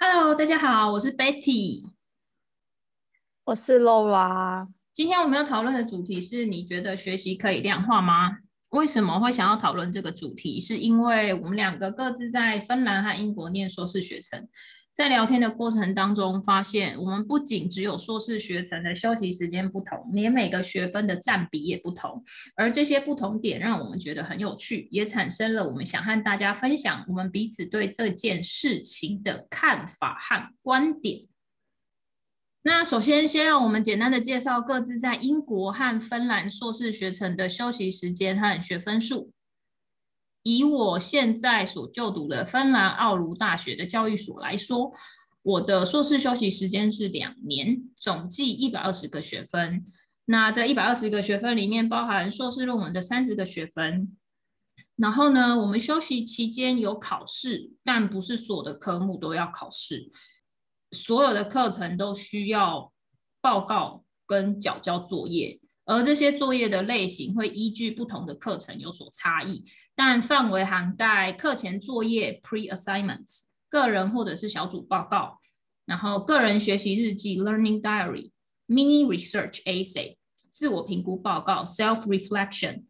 Hello，大家好，我是 Betty，我是 Laura。今天我们要讨论的主题是：你觉得学习可以量化吗？为什么会想要讨论这个主题？是因为我们两个各自在芬兰和英国念硕士学程。在聊天的过程当中，发现我们不仅只有硕士学程的休息时间不同，连每个学分的占比也不同。而这些不同点让我们觉得很有趣，也产生了我们想和大家分享我们彼此对这件事情的看法和观点。那首先，先让我们简单的介绍各自在英国和芬兰硕士学程的休息时间和学分数。以我现在所就读的芬兰奥卢大学的教育所来说，我的硕士休息时间是两年，总计一百二十个学分。那这一百二十个学分里面包含硕士论文的三十个学分。然后呢，我们休息期间有考试，但不是所有的科目都要考试，所有的课程都需要报告跟缴交作业。而这些作业的类型会依据不同的课程有所差异，但范围涵盖课前作业 （pre-assignments）、个人或者是小组报告，然后个人学习日记 （learning diary）、mini research essay、自我评估报告 （self-reflection）。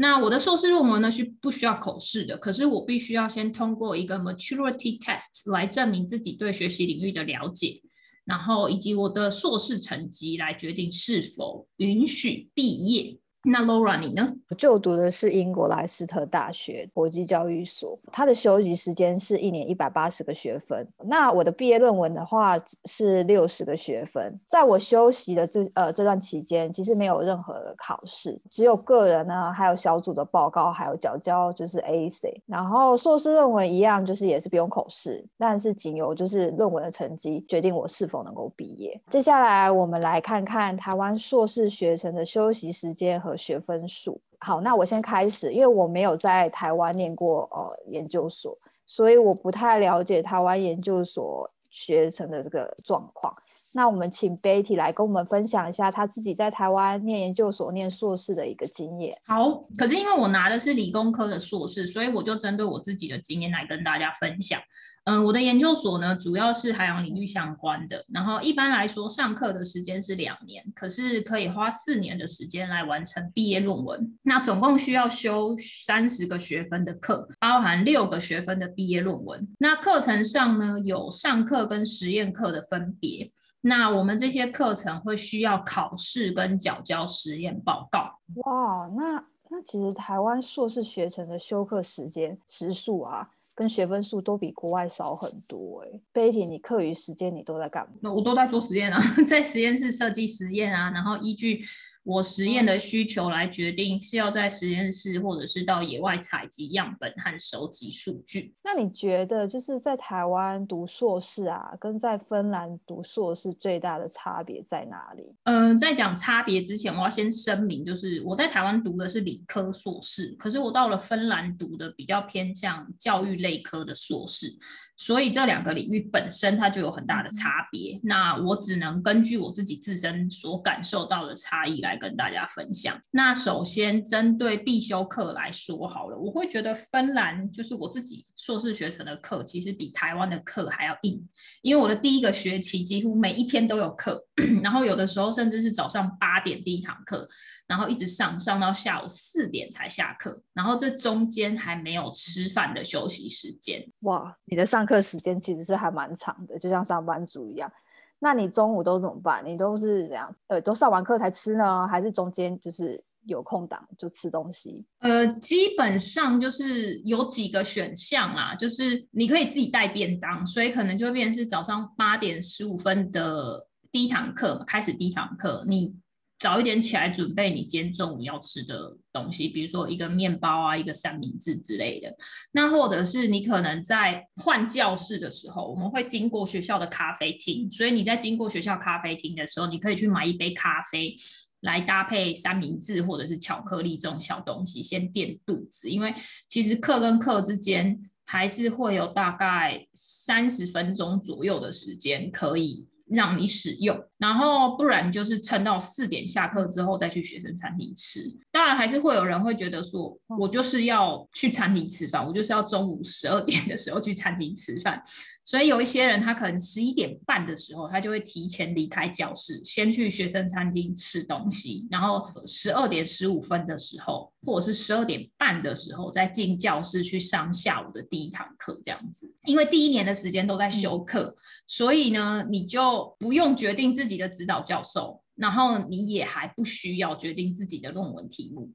那我的硕士论文呢是不需要口试的，可是我必须要先通过一个 maturity test 来证明自己对学习领域的了解。然后以及我的硕士成绩来决定是否允许毕业。那 Laura 你呢？我就读的是英国莱斯特大学国际教育所，它的休息时间是一年一百八十个学分。那我的毕业论文的话是六十个学分。在我休息的这呃这段期间，其实没有任何的考试，只有个人呢，还有小组的报告，还有交交就是 A C。然后硕士论文一样，就是也是不用口试，但是仅由就是论文的成绩决定我是否能够毕业。接下来我们来看看台湾硕士学程的休息时间和学分数。好，那我先开始，因为我没有在台湾念过呃研究所，所以我不太了解台湾研究所学成的这个状况。那我们请 Betty 来跟我们分享一下他自己在台湾念研究所、念硕士的一个经验。好，可是因为我拿的是理工科的硕士，所以我就针对我自己的经验来跟大家分享。嗯，我的研究所呢，主要是海洋领域相关的。然后一般来说，上课的时间是两年，可是可以花四年的时间来完成毕业论文。那总共需要修三十个学分的课，包含六个学分的毕业论文。那课程上呢，有上课跟实验课的分别。那我们这些课程会需要考试跟缴交实验报告。哇，那那其实台湾硕士学程的修课时间时数啊。跟学分数都比国外少很多哎，Betty，你课余时间你都在干嘛？我都在做实验啊，在实验室设计实验啊，然后依据。我实验的需求来决定是要在实验室，或者是到野外采集样本和收集数据。那你觉得就是在台湾读硕士啊，跟在芬兰读硕士最大的差别在哪里？嗯，在讲差别之前，我要先声明，就是我在台湾读的是理科硕士，可是我到了芬兰读的比较偏向教育类科的硕士。所以这两个领域本身它就有很大的差别，那我只能根据我自己自身所感受到的差异来跟大家分享。那首先针对必修课来说好了，我会觉得芬兰就是我自己硕士学成的课，其实比台湾的课还要硬，因为我的第一个学期几乎每一天都有课，然后有的时候甚至是早上八点第一堂课。然后一直上上到下午四点才下课，然后这中间还没有吃饭的休息时间。哇，你的上课时间其实是还蛮长的，就像上班族一样。那你中午都怎么办？你都是怎样？呃，都上完课才吃呢，还是中间就是有空档就吃东西？呃，基本上就是有几个选项啦，就是你可以自己带便当，所以可能就变成是早上八点十五分的第一堂课开始，第一堂课你。早一点起来准备你今天中午要吃的东西，比如说一个面包啊，一个三明治之类的。那或者是你可能在换教室的时候，我们会经过学校的咖啡厅，所以你在经过学校咖啡厅的时候，你可以去买一杯咖啡来搭配三明治或者是巧克力这种小东西，先垫肚子。因为其实课跟课之间还是会有大概三十分钟左右的时间可以。让你使用，然后不然就是撑到四点下课之后再去学生餐厅吃。当然还是会有人会觉得说，我就是要去餐厅吃饭，我就是要中午十二点的时候去餐厅吃饭。所以有一些人，他可能十一点半的时候，他就会提前离开教室，先去学生餐厅吃东西，然后十二点十五分的时候，或者是十二点半的时候，再进教室去上下午的第一堂课，这样子。因为第一年的时间都在休课，所以呢，你就不用决定自己的指导教授。然后你也还不需要决定自己的论文题目。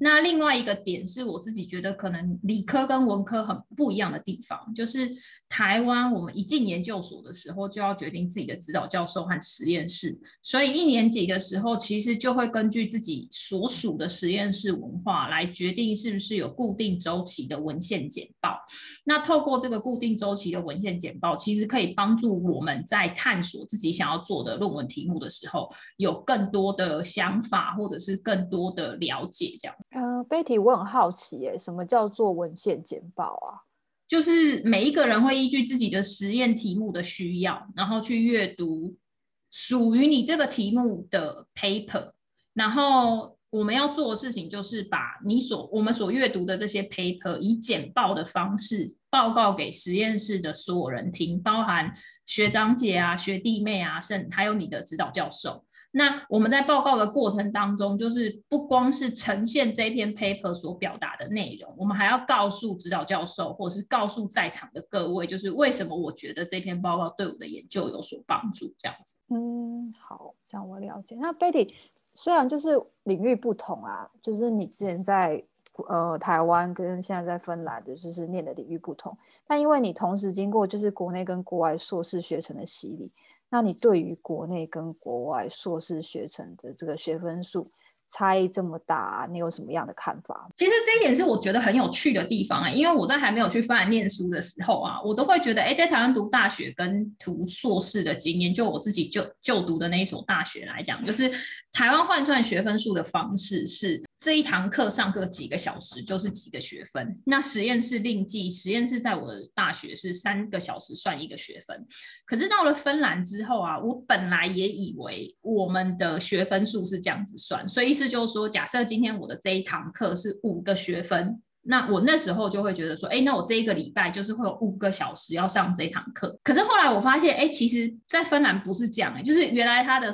那另外一个点是我自己觉得可能理科跟文科很不一样的地方，就是台湾我们一进研究所的时候就要决定自己的指导教授和实验室，所以一年级的时候其实就会根据自己所属的实验室文化来决定是不是有固定周期的文献简报。那透过这个固定周期的文献简报，其实可以帮助我们在探索自己想要做的论文题目的时候。有更多的想法，或者是更多的了解，这样。呃，Betty，我很好奇，耶，什么叫做文献简报啊？就是每一个人会依据自己的实验题目的需要，然后去阅读属于你这个题目的 paper，然后我们要做的事情就是把你所我们所阅读的这些 paper 以简报的方式报告给实验室的所有人听，包含学长姐啊、学弟妹啊，甚还有你的指导教授。那我们在报告的过程当中，就是不光是呈现这篇 paper 所表达的内容，我们还要告诉指导教授，或者是告诉在场的各位，就是为什么我觉得这篇报告对我的研究有所帮助，这样子。嗯，好，这样我了解。那 Betty，虽然就是领域不同啊，就是你之前在呃台湾跟现在在芬兰的，就是念的领域不同，但因为你同时经过就是国内跟国外硕士学程的洗礼。那你对于国内跟国外硕士学程的这个学分数差异这么大，你有什么样的看法？其实这一点是我觉得很有趣的地方啊，因为我在还没有去芬兰念书的时候啊，我都会觉得，哎，在台湾读大学跟读硕士的经验，就我自己就就读的那一所大学来讲，就是台湾换算学分数的方式是。这一堂课上课几个小时就是几个学分，那实验室另计，实验室在我的大学是三个小时算一个学分。可是到了芬兰之后啊，我本来也以为我们的学分数是这样子算，所以意思就是说，假设今天我的这一堂课是五个学分，那我那时候就会觉得说，哎，那我这一个礼拜就是会有五个小时要上这堂课。可是后来我发现，哎，其实在芬兰不是这样，哎，就是原来它的。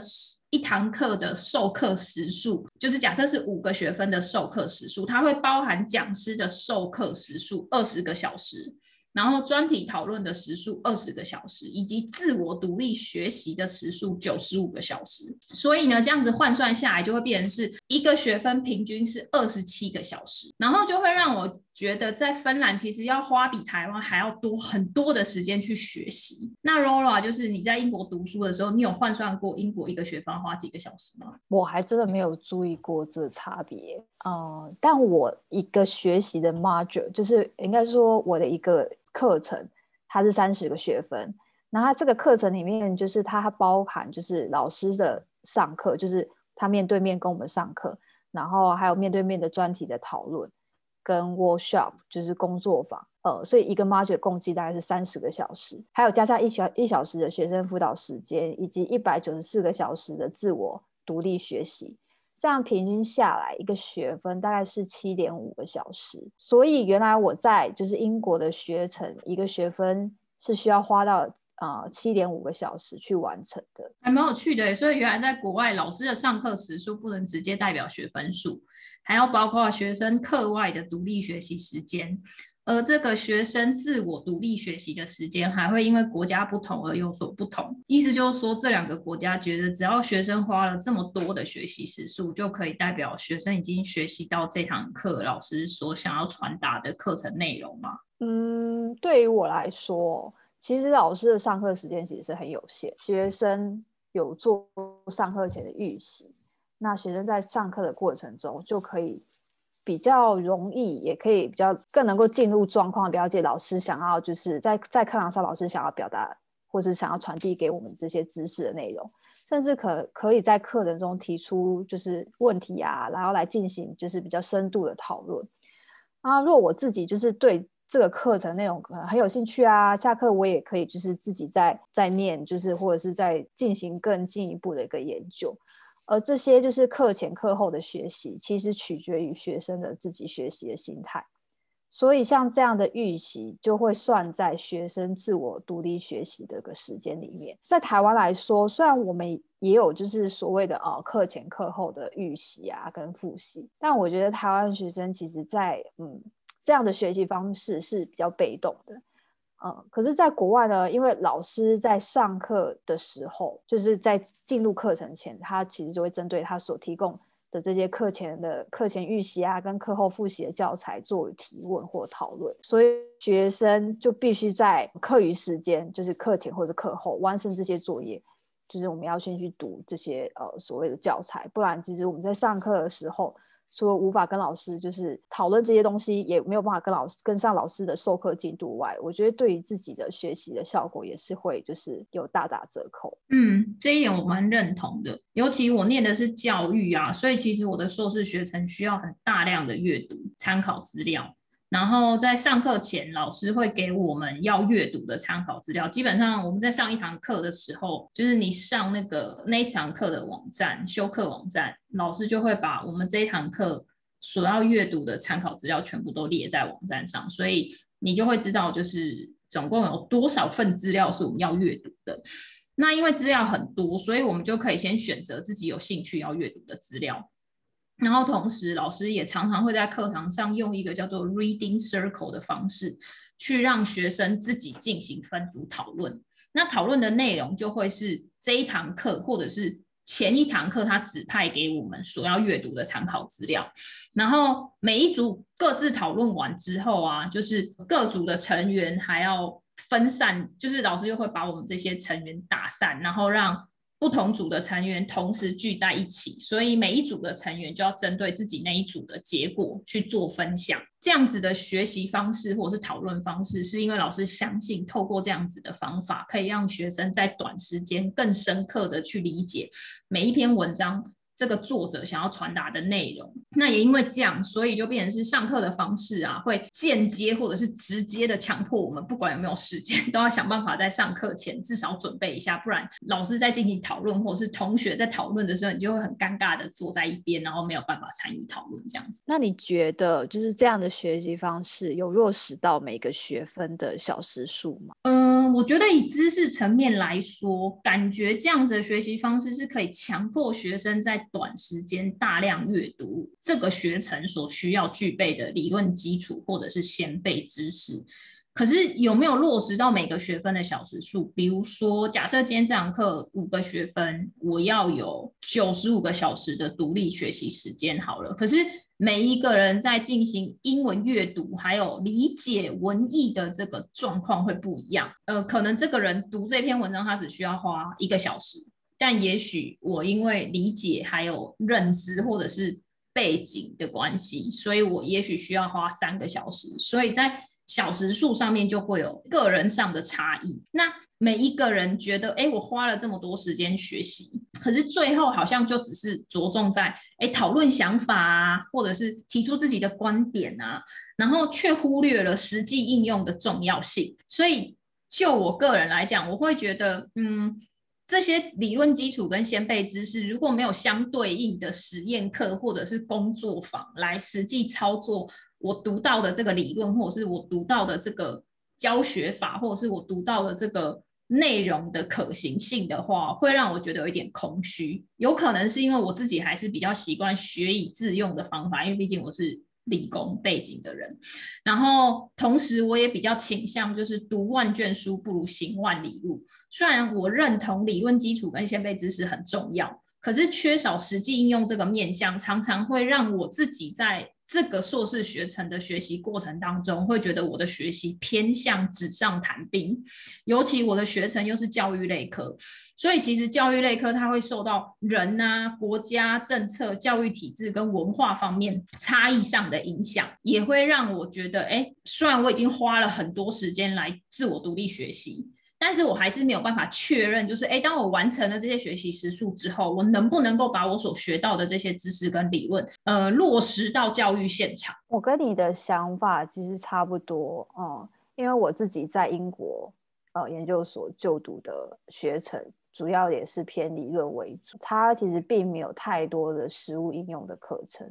一堂课的授课时数，就是假设是五个学分的授课时数，它会包含讲师的授课时数二十个小时，然后专题讨论的时数二十个小时，以及自我独立学习的时数九十五个小时。所以呢，这样子换算下来，就会变成是一个学分平均是二十七个小时，然后就会让我。觉得在芬兰其实要花比台湾还要多很多的时间去学习。那 Rola 就是你在英国读书的时候，你有换算过英国一个学分花几个小时吗？我还真的没有注意过这差别。嗯，但我一个学习的 module 就是应该说我的一个课程，它是三十个学分。那它这个课程里面就是它包含就是老师的上课，就是他面对面跟我们上课，然后还有面对面的专题的讨论。跟 workshop 就是工作坊，呃，所以一个 module 共计大概是三十个小时，还有加上一小一小时的学生辅导时间，以及一百九十四个小时的自我独立学习，这样平均下来一个学分大概是七点五个小时。所以原来我在就是英国的学程，一个学分是需要花到。啊，七点五个小时去完成的，还蛮有趣的。所以原来在国外，老师的上课时数不能直接代表学分数，还要包括学生课外的独立学习时间。而这个学生自我独立学习的时间，还会因为国家不同而有所不同。意思就是说，这两个国家觉得，只要学生花了这么多的学习时数，就可以代表学生已经学习到这堂课老师所想要传达的课程内容吗？嗯，对于我来说。其实老师的上课时间其实是很有限，学生有做上课前的预习，那学生在上课的过程中就可以比较容易，也可以比较更能够进入状况，了解老师想要就是在在课堂上老师想要表达或是想要传递给我们这些知识的内容，甚至可可以在课程中提出就是问题啊，然后来进行就是比较深度的讨论啊。如果我自己就是对。这个课程内容很有兴趣啊，下课我也可以就是自己在在念，就是或者是在进行更进一步的一个研究。而这些就是课前课后的学习，其实取决于学生的自己学习的心态。所以像这样的预习就会算在学生自我独立学习的个时间里面。在台湾来说，虽然我们也有就是所谓的呃课前课后的预习啊跟复习，但我觉得台湾学生其实在嗯这样的学习方式是比较被动的。嗯，可是，在国外呢，因为老师在上课的时候，就是在进入课程前，他其实就会针对他所提供。的这些课前的课前预习啊，跟课后复习的教材做提问或讨论，所以学生就必须在课余时间，就是课前或者课后完成这些作业。就是我们要先去读这些呃所谓的教材，不然其实我们在上课的时候。说无法跟老师就是讨论这些东西，也没有办法跟老师跟上老师的授课进度外，我觉得对于自己的学习的效果也是会就是有大打折扣。嗯，这一点我蛮认同的。尤其我念的是教育啊，所以其实我的硕士学程需要很大量的阅读参考资料。然后在上课前，老师会给我们要阅读的参考资料。基本上我们在上一堂课的时候，就是你上那个那一堂课的网站修课网站，老师就会把我们这一堂课所要阅读的参考资料全部都列在网站上，所以你就会知道，就是总共有多少份资料是我们要阅读的。那因为资料很多，所以我们就可以先选择自己有兴趣要阅读的资料。然后同时，老师也常常会在课堂上用一个叫做 reading circle 的方式，去让学生自己进行分组讨论。那讨论的内容就会是这一堂课，或者是前一堂课他指派给我们所要阅读的参考资料。然后每一组各自讨论完之后啊，就是各组的成员还要分散，就是老师又会把我们这些成员打散，然后让。不同组的成员同时聚在一起，所以每一组的成员就要针对自己那一组的结果去做分享。这样子的学习方式或者是讨论方式，是因为老师相信，透过这样子的方法，可以让学生在短时间更深刻的去理解每一篇文章。这个作者想要传达的内容，那也因为这样，所以就变成是上课的方式啊，会间接或者是直接的强迫我们，不管有没有时间，都要想办法在上课前至少准备一下，不然老师在进行讨论，或者是同学在讨论的时候，你就会很尴尬的坐在一边，然后没有办法参与讨论这样子。那你觉得就是这样的学习方式有落实到每个学分的小时数吗？嗯，我觉得以知识层面来说，感觉这样子的学习方式是可以强迫学生在短时间大量阅读这个学程所需要具备的理论基础或者是先辈知识，可是有没有落实到每个学分的小时数？比如说，假设今天这堂课五个学分，我要有九十五个小时的独立学习时间好了。可是每一个人在进行英文阅读还有理解文意的这个状况会不一样。呃，可能这个人读这篇文章，他只需要花一个小时。但也许我因为理解还有认知或者是背景的关系，所以我也许需要花三个小时，所以在小时数上面就会有个人上的差异。那每一个人觉得，哎，我花了这么多时间学习，可是最后好像就只是着重在，哎，讨论想法啊，或者是提出自己的观点啊，然后却忽略了实际应用的重要性。所以就我个人来讲，我会觉得，嗯。这些理论基础跟先辈知识，如果没有相对应的实验课或者是工作坊来实际操作，我读到的这个理论，或者是我读到的这个教学法，或者是我读到的这个内容的可行性的话，会让我觉得有一点空虚。有可能是因为我自己还是比较习惯学以致用的方法，因为毕竟我是理工背景的人。然后同时，我也比较倾向就是读万卷书不如行万里路。虽然我认同理论基础跟先辈知识很重要，可是缺少实际应用这个面向，常常会让我自己在这个硕士学程的学习过程当中，会觉得我的学习偏向纸上谈兵。尤其我的学程又是教育类科，所以其实教育类科它会受到人啊、国家政策、教育体制跟文化方面差异上的影响，也会让我觉得，哎，虽然我已经花了很多时间来自我独立学习。但是我还是没有办法确认，就是哎，当我完成了这些学习时数之后，我能不能够把我所学到的这些知识跟理论，呃，落实到教育现场？我跟你的想法其实差不多，嗯，因为我自己在英国呃研究所就读的学程，主要也是偏理论为主，它其实并没有太多的实物应用的课程。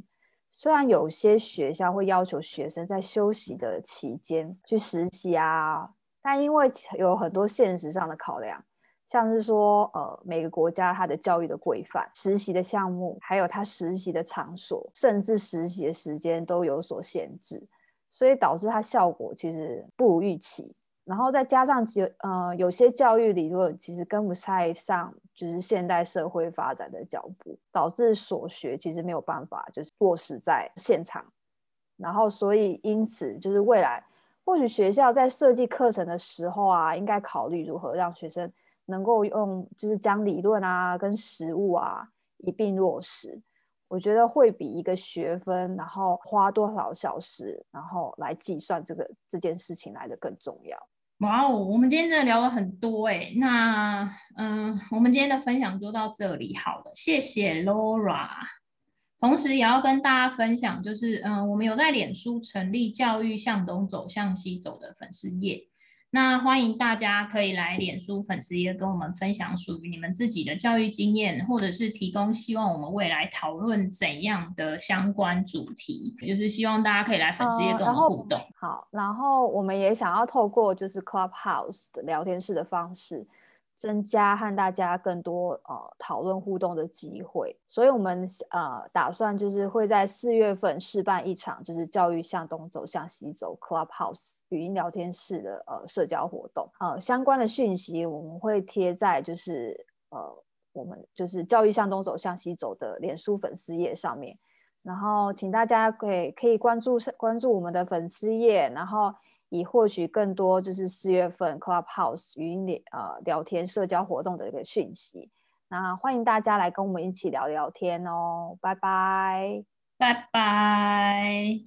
虽然有些学校会要求学生在休息的期间去实习啊，但因为有很多现实上的考量，像是说，呃，每个国家它的教育的规范、实习的项目，还有它实习的场所，甚至实习的时间都有所限制，所以导致它效果其实不如预期。然后再加上，就呃，有些教育理论其实跟不太上，就是现代社会发展的脚步，导致所学其实没有办法就是落实在现场。然后，所以因此就是未来，或许学校在设计课程的时候啊，应该考虑如何让学生能够用，就是将理论啊跟实物啊一并落实。我觉得会比一个学分，然后花多少小时，然后来计算这个这件事情来的更重要。哇哦，我们今天真的聊了很多哎，那嗯，我们今天的分享就到这里好了，谢谢 Laura。同时也要跟大家分享，就是嗯，我们有在脸书成立“教育向东走向西走”的粉丝页。那欢迎大家可以来脸书粉丝页跟我们分享属于你们自己的教育经验，或者是提供希望我们未来讨论怎样的相关主题，就是希望大家可以来粉丝页跟我们互动。好，然后我们也想要透过就是 Clubhouse 的聊天室的方式。增加和大家更多呃讨论互动的机会，所以我们呃打算就是会在四月份试办一场就是教育向东走向西走 Clubhouse 语音聊天室的呃社交活动，呃相关的讯息我们会贴在就是呃我们就是教育向东走向西走的脸书粉丝页上面，然后请大家可以可以关注关注我们的粉丝页，然后。以获取更多就是四月份 Clubhouse 语音聊呃聊天社交活动的一个讯息，那欢迎大家来跟我们一起聊聊天哦，拜拜，拜拜。